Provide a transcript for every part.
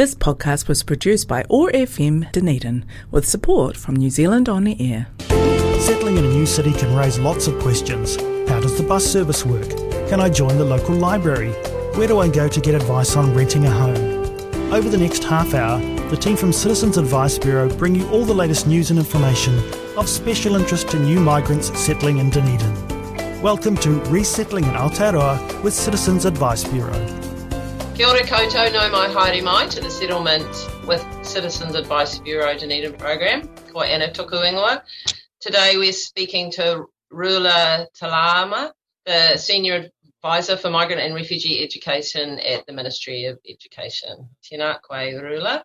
This podcast was produced by OAR FM Dunedin with support from New Zealand On the Air. Settling in a new city can raise lots of questions. How does the bus service work? Can I join the local library? Where do I go to get advice on renting a home? Over the next half hour, the team from Citizens Advice Bureau bring you all the latest news and information of special interest to new migrants settling in Dunedin. Welcome to Resettling in Aotearoa with Citizens Advice Bureau. Kia ora koutou, nau mai haere mai to the Settlement with Citizens Advice Bureau Dunedin program. Ko Anna Tukuingoa. Today we're speaking to Rula Talahma, the Senior Advisor for Migrant and Refugee Education at the Ministry of Education. Tēnā koe, Rula.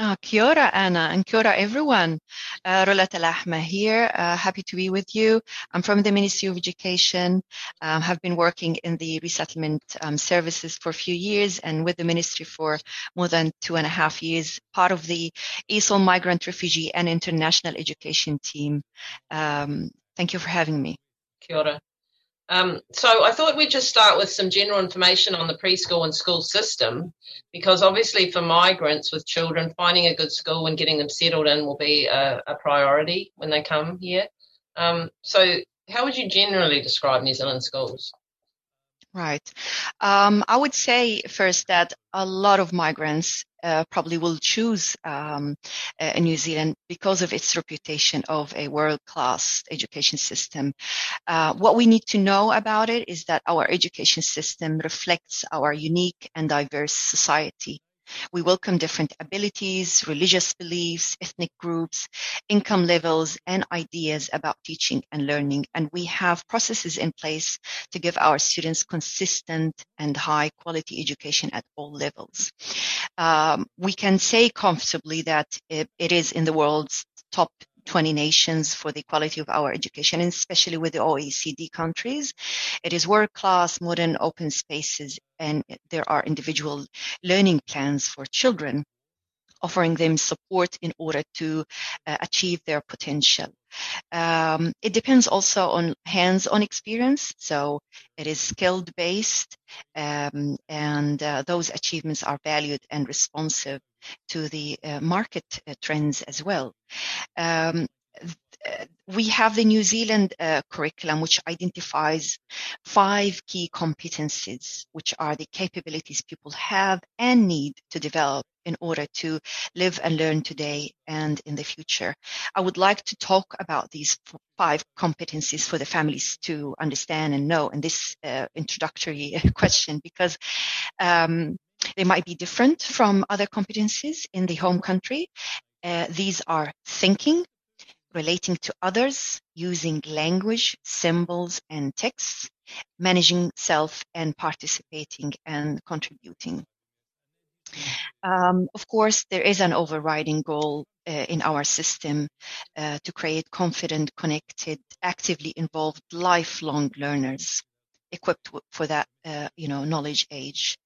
Oh, kia ora, Anna, and kia ora, everyone. Uh, Rula Talahma here. Uh, happy to be with you. I'm from the Ministry of Education. Um, have been working in the resettlement um, services for a few years and with the ministry for more than two and a half years, part of the ESOL Migrant, Refugee and International Education team. Um, thank you for having me. Kia ora. Um, so I thought we'd just start with some general information on the preschool and school system, because obviously for migrants with children, finding a good school and getting them settled in will be a, a priority when they come here. Um, so how would you generally describe New Zealand schools? Right. Um, I would say first that a lot of migrants uh, probably will choose um, uh, New Zealand because of its reputation of a world-class education system. Uh, what we need to know about it is that our education system reflects our unique and diverse society. We welcome different abilities, religious beliefs, ethnic groups, income levels, and ideas about teaching and learning. And we have processes in place to give our students consistent and high quality education at all levels. Um, we can say comfortably that it, it is in the world's top 20 nations for the quality of our education, and especially with the OECD countries. It is world class, modern, open spaces, and there are individual learning plans for children offering them support in order to uh, achieve their potential. Um, it depends also on hands-on experience, so it is skilled based, um, and uh, those achievements are valued and responsive to the uh, market uh, trends as well. Um, we have the New Zealand uh, curriculum, which identifies five key competencies, which are the capabilities people have and need to develop in order to live and learn today and in the future. I would like to talk about these five competencies for the families to understand and know in this uh, introductory question because um, they might be different from other competencies in the home country. Uh, these are thinking, relating to others, using language, symbols, and texts, managing self, and participating and contributing. Um, of course, there is an overriding goal uh, in our system uh, to create confident, connected, actively involved, lifelong learners equipped for that, uh, you know, knowledge age.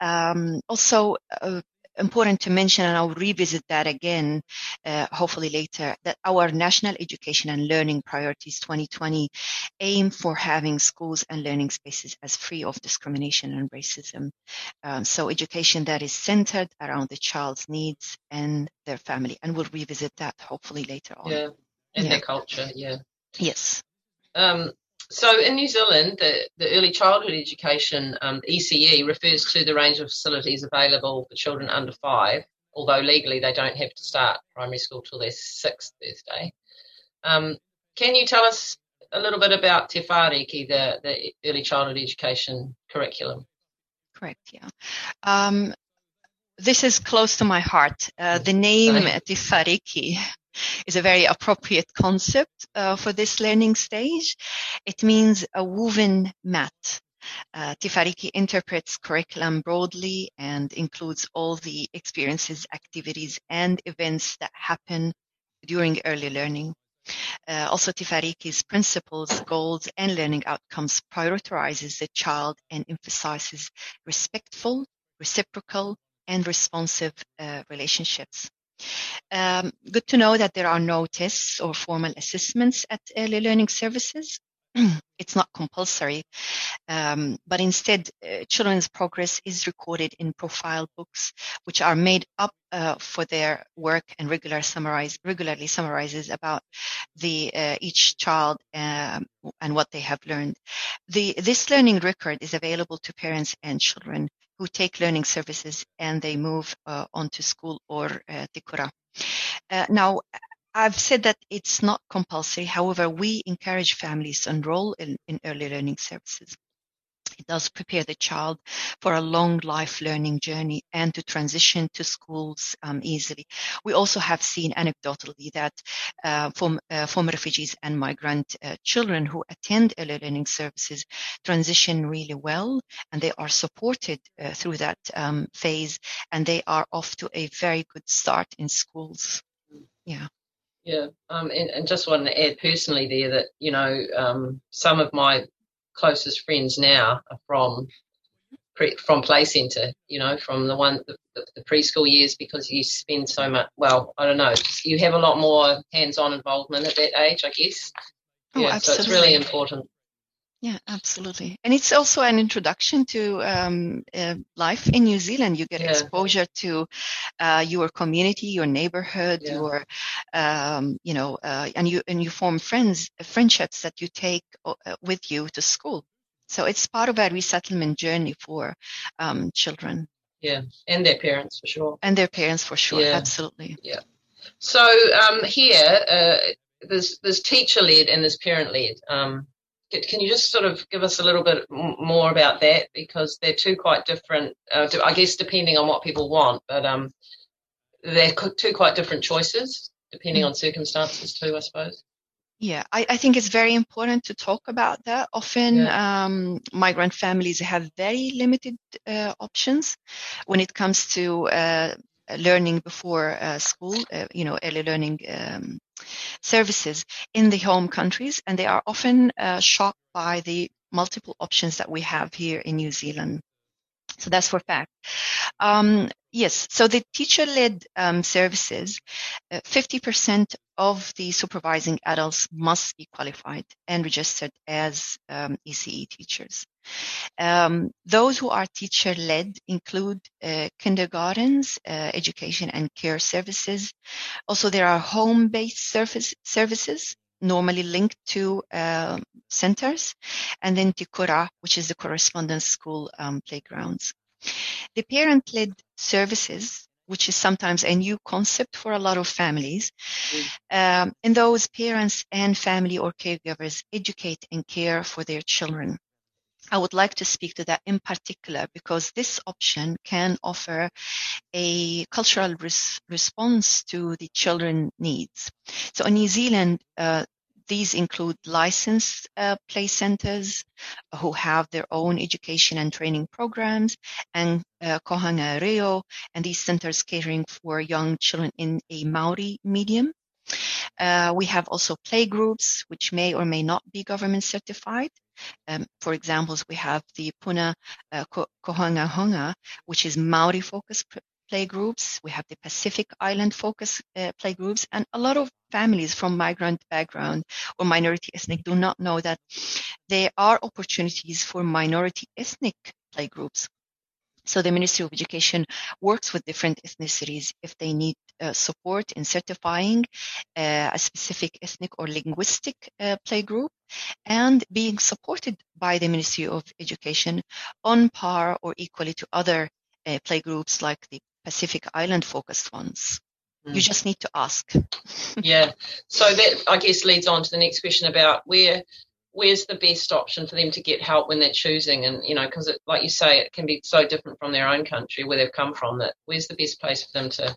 Um, also, uh, important to mention, and I'll revisit that again, uh, hopefully later, that our National Education and Learning Priorities 2020 aim for having schools and learning spaces as free of discrimination and racism. Um, so education that is centered around the child's needs and their family. And we'll revisit that hopefully later on. Yeah, and yeah. their culture, yeah. Yes. Um, so in New Zealand, the, the early childhood education, um, ECE, refers to the range of facilities available for children under five, although legally they don't have to start primary school till their sixth birthday. Um, can you tell us a little bit about Te Whāriki, the, the early childhood education curriculum? Correct, yeah. Um, this is close to my heart. Uh, the name Te Whāriki is a very appropriate concept uh, for this learning stage. It means a woven mat. Uh, Te Whāriki interprets curriculum broadly and includes all the experiences, activities, and events that happen during early learning. Uh, also, Te Whāriki's principles, goals, and learning outcomes prioritizes the child and emphasizes respectful, reciprocal, and responsive uh, relationships. Um, good to know that there are no tests or formal assessments at early learning services. it's not compulsory, um, but instead, uh, children's progress is recorded in profile books, which are made up uh, for their work and regular summarize, regularly summarizes about the uh, each child um, and what they have learned. The this learning record is available to parents and children who take learning services and they move uh, on to school or uh, Te Kura. Uh, now, I've said that it's not compulsory. However, we encourage families to enroll in, in early learning services. It does prepare the child for a long life learning journey and to transition to schools um, easily. We also have seen anecdotally that uh, from uh, former refugees and migrant uh, children who attend early learning services transition really well and they are supported uh, through that um, phase and they are off to a very good start in schools. Yeah. Yeah, um, and, and, just want to add personally there that you know um, some of my closest friends now are from pre, from play centre. You know, from the one the, the, preschool years because you spend so much. Well, I don't know. You have a lot more hands-on involvement at that age, I guess. Oh, yeah, absolutely. so it's really important. Yeah, absolutely. And it's also an introduction to um, uh, life in New Zealand. You get yeah. exposure to uh, your community, your neighborhood, yeah. your, um, you know, uh, and you and you form friends, friendships that you take uh, with you to school. So it's part of a resettlement journey for um, children. Yeah, and their parents for sure. And their parents for sure. Yeah. Absolutely. Yeah. So um, here, uh, there's there's teacher led and there's parent led. Can you just sort of give us a little bit more about that because they're two quite different, uh, I guess, depending on what people want, but um, they're two quite different choices depending mm. on circumstances too, I suppose. Yeah, I, I, think it's very important to talk about that. Often, yeah. um, migrant families have very limited uh, options when it comes to uh, learning before uh, school, uh, you know, early learning um, services in the home countries, and they are often uh, shocked by the multiple options that we have here in New Zealand. So that's for fact. Um, yes, so the teacher-led um, services, uh, 50% of the supervising adults must be qualified and registered as um, ECE teachers. Um, those who are teacher-led include uh, kindergartens, uh, education and care services. Also, there are home-based service, services normally linked to uh, centers, and then Te Kura, which is the correspondence school um, playgrounds. The parent-led services, which is sometimes a new concept for a lot of families, mm. um, and those parents and family or caregivers educate and care for their children. I would like to speak to that in particular because this option can offer a cultural res- response to the children needs. So in New Zealand, uh, these include licensed uh, play centers who have their own education and training programs and uh, Kohanga Reo and these centers catering for young children in a Maori medium. Uh, we have also play groups, which may or may not be government certified. Um, for examples, we have the Puna uh, Kōhungahunga, which is Maori focused play groups. We have the Pacific Island focus uh, play groups, and a lot of families from migrant background or minority ethnic do not know that there are opportunities for minority ethnic play groups. So the Ministry of Education works with different ethnicities if they need support in certifying uh, a specific ethnic or linguistic uh, play and being supported by the Ministry of Education on par or equally to other uh, play like the Pacific Island focused ones. Mm. You just need to ask. yeah. So that I guess leads on to the next question about where where's the best option for them to get help when they're choosing and you know because like you say it can be so different from their own country where they've come from that where's the best place for them to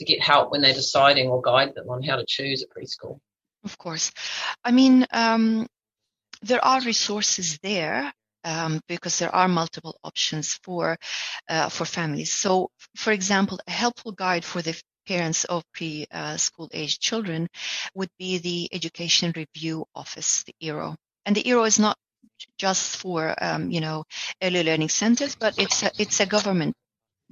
to get help when they're deciding or guide them on how to choose a preschool of course i mean um, there are resources there um, because there are multiple options for uh, for families. So, for example, a helpful guide for the parents of pre-school uh, age children would be the Education Review Office, the ERO. And the ERO is not just for um, you know early learning centers, but it's a, it's a government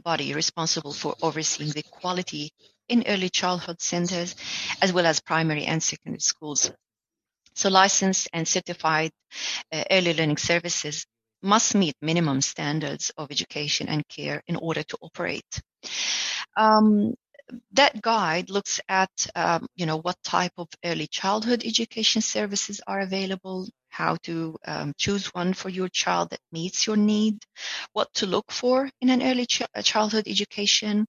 body responsible for overseeing the quality in early childhood centers as well as primary and secondary schools. So licensed and certified uh, early learning services must meet minimum standards of education and care in order to operate. Um, that guide looks at, um, you know, what type of early childhood education services are available, how to um, choose one for your child that meets your need, what to look for in an early ch- childhood education.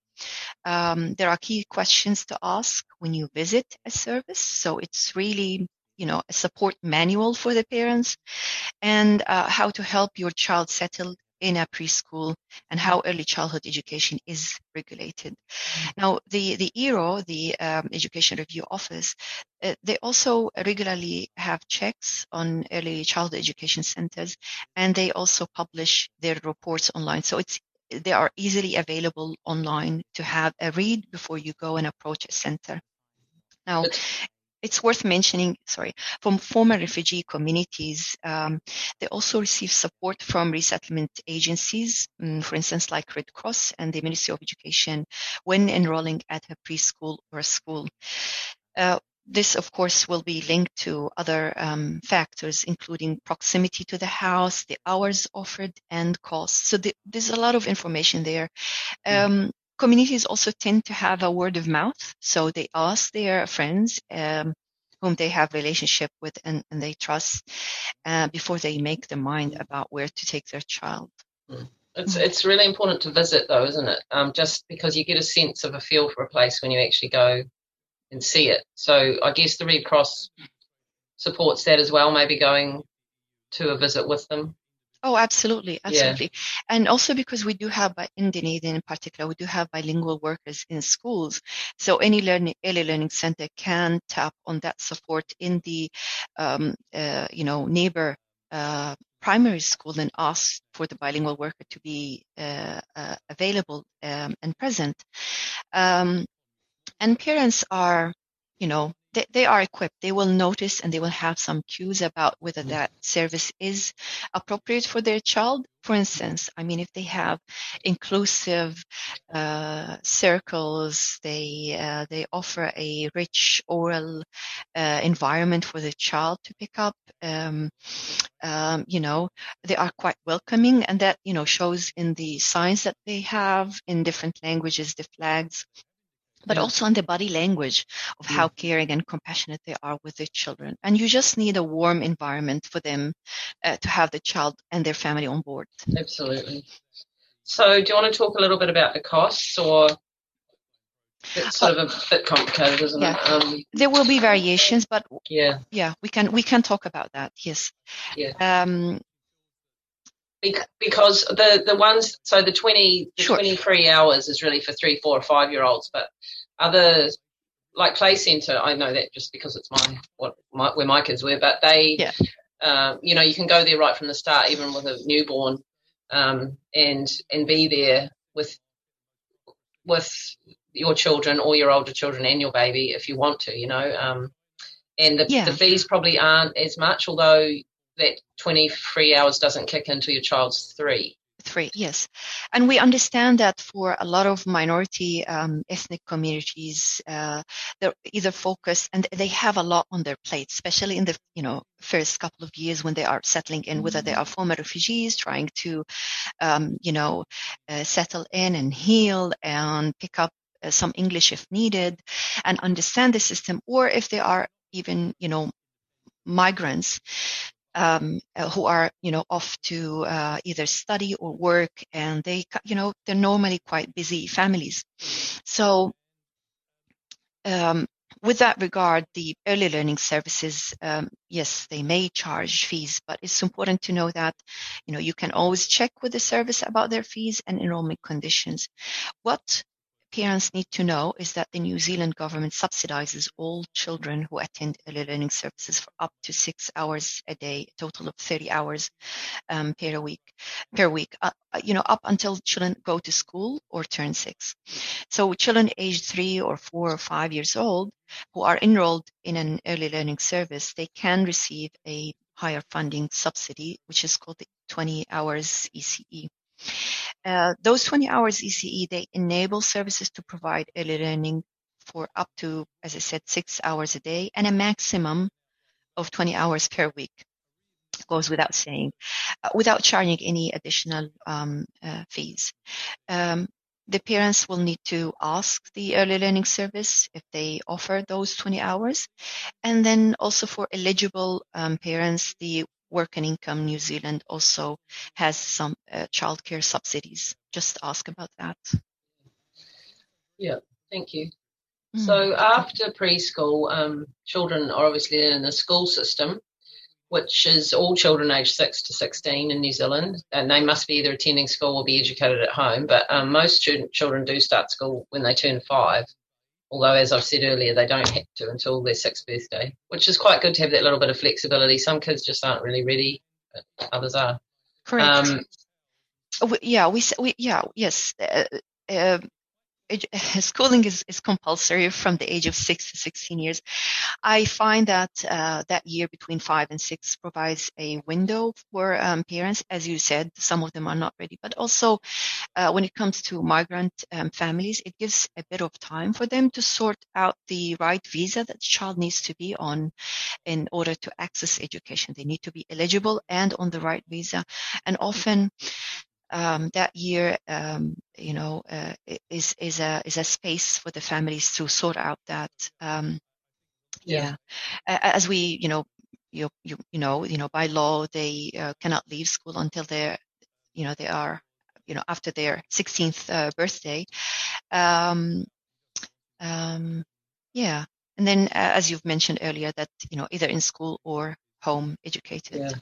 Um, there are key questions to ask when you visit a service. So it's really you know, a support manual for the parents and uh, how to help your child settle in a preschool and how early childhood education is regulated. Now, the, the ERO, the um, Education Review Office, uh, they also regularly have checks on early childhood education centers and they also publish their reports online. So it's they are easily available online to have a read before you go and approach a center. Now, it's worth mentioning, sorry, from former refugee communities, um, they also receive support from resettlement agencies, um, for instance, like Red Cross and the Ministry of Education, when enrolling at a preschool or a school. Uh, this, of course, will be linked to other um, factors, including proximity to the house, the hours offered, and costs. So the, there's a lot of information there. Um, communities also tend to have a word of mouth. So they ask their friends um, whom they have relationship with and, and they trust uh, before they make their mind about where to take their child. Hmm. It's it's really important to visit though, isn't it? Um, just because you get a sense of a feel for a place when you actually go and see it. So I guess the Red Cross supports that as well. Maybe going to a visit with them. Oh, absolutely, absolutely. Yeah. And also because we do have, in Dunedin in particular, we do have bilingual workers in schools. So any learning, early learning center can tap on that support in the, um, uh, you know, neighbor uh, primary school and ask for the bilingual worker to be uh, uh available um, and present. Um, and parents are, you know, they, they are equipped. They will notice and they will have some cues about whether mm-hmm. that service is appropriate for their child. For instance, I mean, if they have inclusive uh, circles, they uh, they offer a rich oral uh, environment for the child to pick up. Um, um, you know, they are quite welcoming, and that you know shows in the signs that they have in different languages, the flags but yeah. also on the body language of how caring and compassionate they are with their children. And you just need a warm environment for them uh, to have the child and their family on board. Absolutely. So, do you want to talk a little bit about the costs, or it's sort of a bit complicated, isn't yeah. it? Um, there will be variations, but yeah, yeah, we can we can talk about that. Yes. Yeah. Um, because the the ones so the 20 the sure. 23 hours is really for three four or five year olds but other like play center i know that just because it's my what my, where my kids were but they yeah. um, you know you can go there right from the start even with a newborn um, and and be there with with your children or your older children and your baby if you want to you know um, and the, yeah. the fees probably aren't as much although that 23 hours doesn't kick into your child's three. Three, yes. And we understand that for a lot of minority um, ethnic communities, uh, they're either focused and they have a lot on their plate, especially in the you know first couple of years when they are settling in, whether they mm-hmm. are former refugees trying to, um, you know, uh, settle in and heal and pick up uh, some English if needed and understand the system, or if they are even, you know, migrants um, uh, who are you know off to uh, either study or work, and they you know they're normally quite busy families. So um, with that regard, the early learning services, um, yes, they may charge fees, but it's important to know that, you know, you can always check with the service about their fees and enrollment conditions. What parents need to know is that the New Zealand government subsidizes all children who attend early learning services for up to six hours a day, a total of 30 hours um, per week. Per week, uh, uh, you know, up until children go to school or turn six. So children aged three or four or five years old who are enrolled in an early learning service, they can receive a higher funding subsidy, which is called the 20 hours ECE. Uh, those 20 hours ECE, they enable services to provide early learning for up to, as I said, six hours a day and a maximum of 20 hours per week goes without saying, uh, without charging any additional um, uh, fees. Um, the parents will need to ask the early learning service if they offer those 20 hours. And then also for eligible um, parents, the Work and Income New Zealand also has some uh, childcare subsidies. Just ask about that. Yeah, thank you. Mm. So after preschool, um, children are obviously in the school system which is all children aged 6 to 16 in New Zealand, and they must be either attending school or be educated at home. But um, most student, children do start school when they turn five, although, as I've said earlier, they don't have to until their sixth birthday, which is quite good to have that little bit of flexibility. Some kids just aren't really ready, but others are. Correct. Um, yeah, we, we yeah, yes. Uh, uh, schooling is, is compulsory from the age of six to 16 years. I find that uh, that year between five and six provides a window for um, parents. As you said, some of them are not ready, but also uh, when it comes to migrant um, families, it gives a bit of time for them to sort out the right visa that the child needs to be on in order to access education. They need to be eligible and on the right visa. And often um, that year, um, you know, uh, is is a is a space for the families to sort out that. Um, yeah. yeah. as we, you know, you you you know, you know, by law they uh, cannot leave school until they're, you know, they are, you know, after their 16th uh, birthday. Um, um, yeah, and then uh, as you've mentioned earlier, that you know, either in school or home educated. Yeah.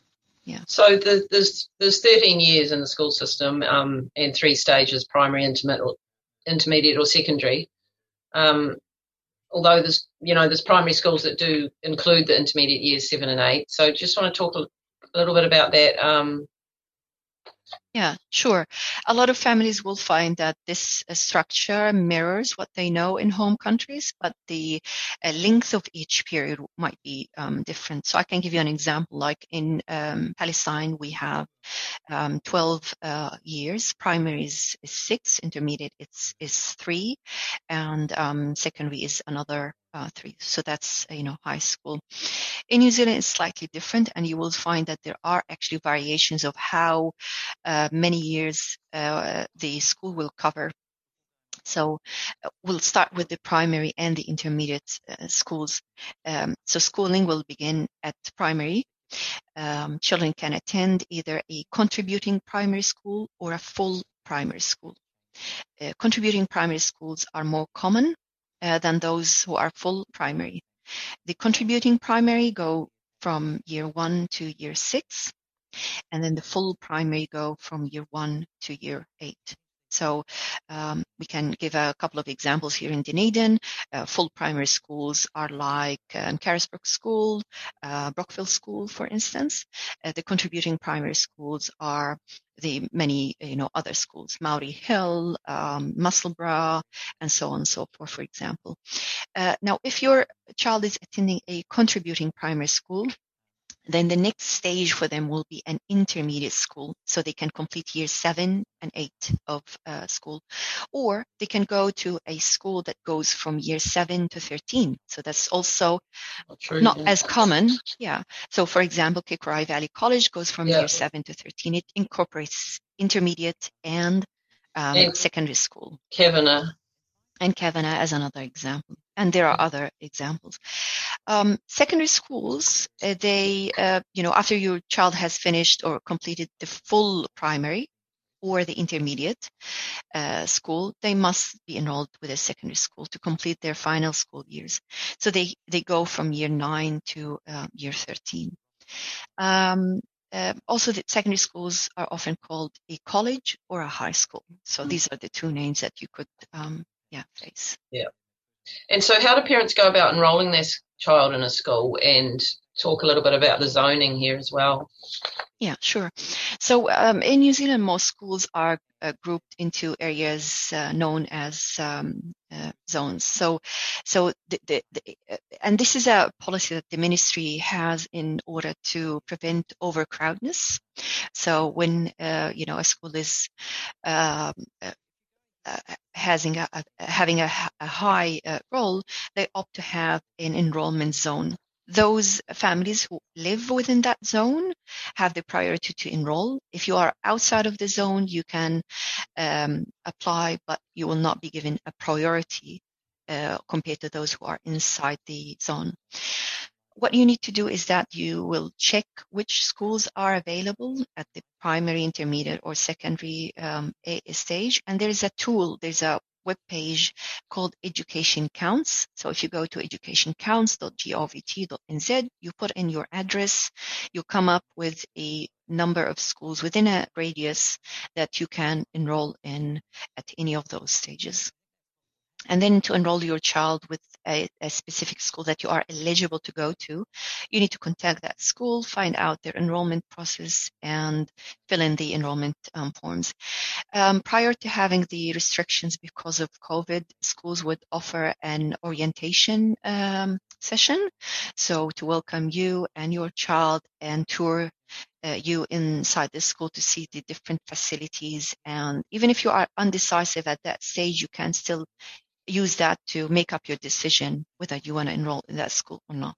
Yeah. So the, there's there's 13 years in the school system um, and three stages: primary, intermediate, intermediate or secondary. Um, although there's you know there's primary schools that do include the intermediate years seven and eight. So just want to talk a, a little bit about that. Um, yeah, sure. A lot of families will find that this uh, structure mirrors what they know in home countries, but the uh, length of each period might be um, different. So I can give you an example. Like in um, Palestine, we have um, 12 uh, years. Primary is, is, six, intermediate is, is three, and um, secondary is another uh, three. So that's you know high school. In New Zealand, it's slightly different, and you will find that there are actually variations of how uh, many years uh, the school will cover. So uh, we'll start with the primary and the intermediate uh, schools. Um, so schooling will begin at primary. Um, children can attend either a contributing primary school or a full primary school. Uh, contributing primary schools are more common Uh, than those who are full primary. The contributing primary go from year one to year six, and then the full primary go from year one to year eight. So um, we can give a couple of examples here in Dunedin. Uh, full primary schools are like um, Carisbrook School, uh, Brockville School, for instance. Uh, the contributing primary schools are the many, you know, other schools, Maori Hill, um, Musselburgh, and so on and so forth, for example. Uh, now, if your child is attending a contributing primary school, then the next stage for them will be an intermediate school, so they can complete year seven and eight of uh, school, or they can go to a school that goes from year seven to 13. So that's also not as common. Yeah. So for example, Kaikorai Valley College goes from yeah. year seven to 13. It incorporates intermediate and, um, and secondary school. Kavanagh. And Kavanagh as another example. And there are other examples. Um, secondary schools, uh, they, uh, you know, after your child has finished or completed the full primary or the intermediate uh, school, they must be enrolled with a secondary school to complete their final school years. So they, they go from year nine to uh, year 13. Um, uh, also, the secondary schools are often called a college or a high school. So mm. these are the two names that you could, um, yeah, face. Yeah. And so, how do parents go about enrolling their child in a school and talk a little bit about the zoning here as well? Yeah, sure. So um, in New Zealand, most schools are uh, grouped into areas uh, known as um, uh, zones. So, so the, the, the, uh, and this is a policy that the ministry has in order to prevent overcrowdedness. So when uh, you know a school is um, uh, having a, having a, a high uh, roll, they opt to have an enrollment zone. those families who live within that zone have the priority to enroll. If you are outside of the zone, you can um, apply, but you will not be given a priority uh, compared to those who are inside the zone. What you need to do is that you will check which schools are available at the primary, intermediate, or secondary um, stage. And there's a tool, there's a web page called Education Counts. So if you go to educationcounts.govt.nz, you put in your address, you come up with a number of schools within a radius that you can enroll in at any of those stages and then to enroll your child with a, a, specific school that you are eligible to go to, you need to contact that school, find out their enrollment process, and fill in the enrollment um, forms. Um, prior to having the restrictions because of COVID, schools would offer an orientation um, session, so to welcome you and your child and tour uh, you inside the school to see the different facilities. And even if you are undecisive at that stage, you can still use that to make up your decision whether you want to enroll in that school or not.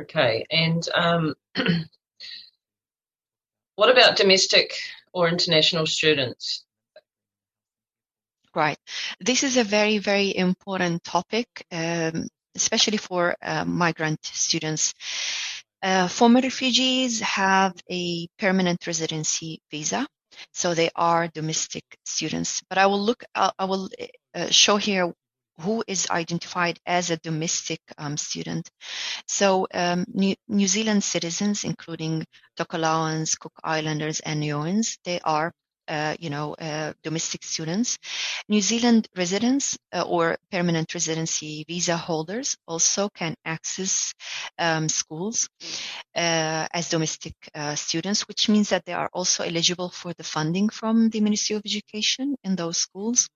Okay, and um, what about domestic or international students? Right. This is a very, very important topic, um, especially for uh, migrant students. Uh, former refugees have a permanent residency visa so they are domestic students. But I will look, uh, I will uh, show here who is identified as a domestic um, student. So um, New, New, Zealand citizens, including Tokelauans, Cook Islanders, and Niueans, they are you know, uh, domestic students. New Zealand residents uh, or permanent residency visa holders also can access um, schools uh, as domestic uh, students, which means that they are also eligible for the funding from the Ministry of Education in those schools.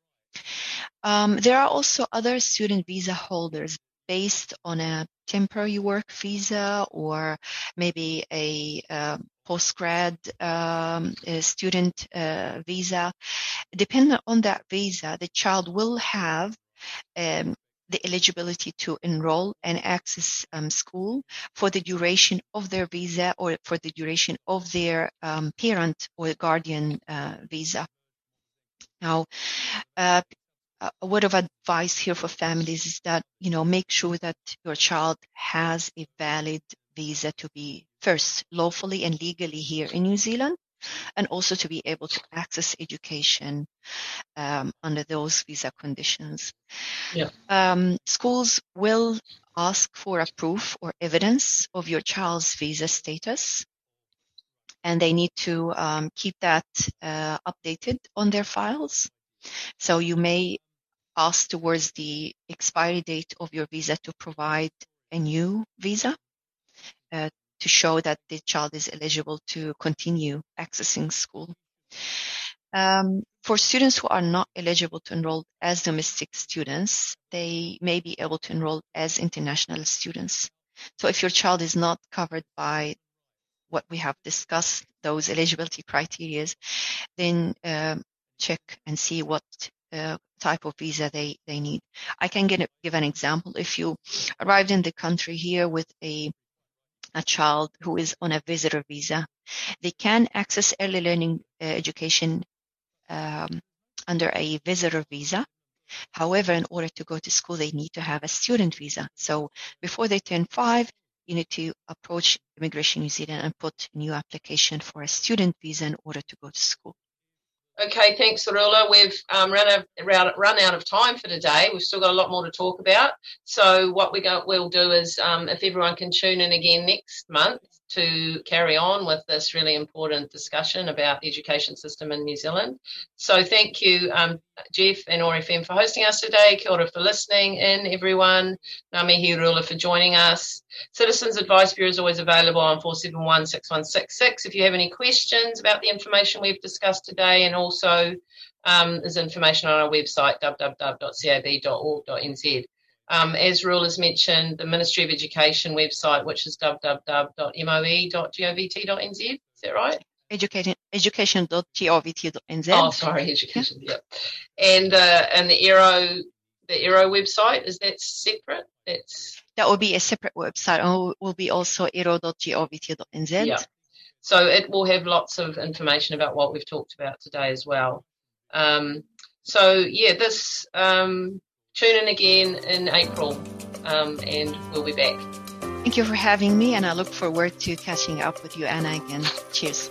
Um, there are also other student visa holders based on a temporary work visa or maybe a um, postgrad um, student uh, visa. Depending on that visa, the child will have um, the eligibility to enroll and access um, school for the duration of their visa or for the duration of their um, parent or guardian uh, visa. Now, uh, a word of advice here for families is that you know make sure that your child has a valid visa to be first lawfully and legally here in New Zealand and also to be able to access education um, under those visa conditions. Yeah. Um, schools will ask for a proof or evidence of your child's visa status, and they need to um, keep that uh, updated on their files. So you may ask towards the expiry date of your visa to provide a new visa uh, to show that the child is eligible to continue accessing school. Um, for students who are not eligible to enroll as domestic students, they may be able to enroll as international students. So if your child is not covered by what we have discussed, those eligibility criteria, then um, check and see what uh, type of visa they, they need. I can get, give an example. If you arrived in the country here with a a child who is on a visitor visa, they can access early learning uh, education um, under a visitor visa. However, in order to go to school, they need to have a student visa. So before they turn five, you need to approach Immigration New Zealand and put a new application for a student visa in order to go to school. Okay, thanks, Arula. We've um, run, out, run out of time for today. We've still got a lot more to talk about. So what we go, we'll do is, um, if everyone can tune in again next month, to carry on with this really important discussion about the education system in New Zealand. So thank you, um, Jeff and OAR-FM for hosting us today. Kia ora for listening in, everyone. Ngā rula for joining us. Citizens Advice Bureau is always available on 471-6166 if you have any questions about the information we've discussed today and also um, there's information on our website www.cab.org.nz. Um, as Rula has mentioned, the Ministry of Education website, which is www.moe.govt.nz. Is that right? Education, education.govt.nz. Oh, sorry, education. Yeah. And uh, and the ERO the ERO website is that separate? That's that will be a separate website and will be also ero.govt.nz. Yeah. So it will have lots of information about what we've talked about today as well. Um, so yeah, this um, tune in again in April, um, and we'll be back. Thank you for having me, and I look forward to catching up with you, Anna, again. Cheers.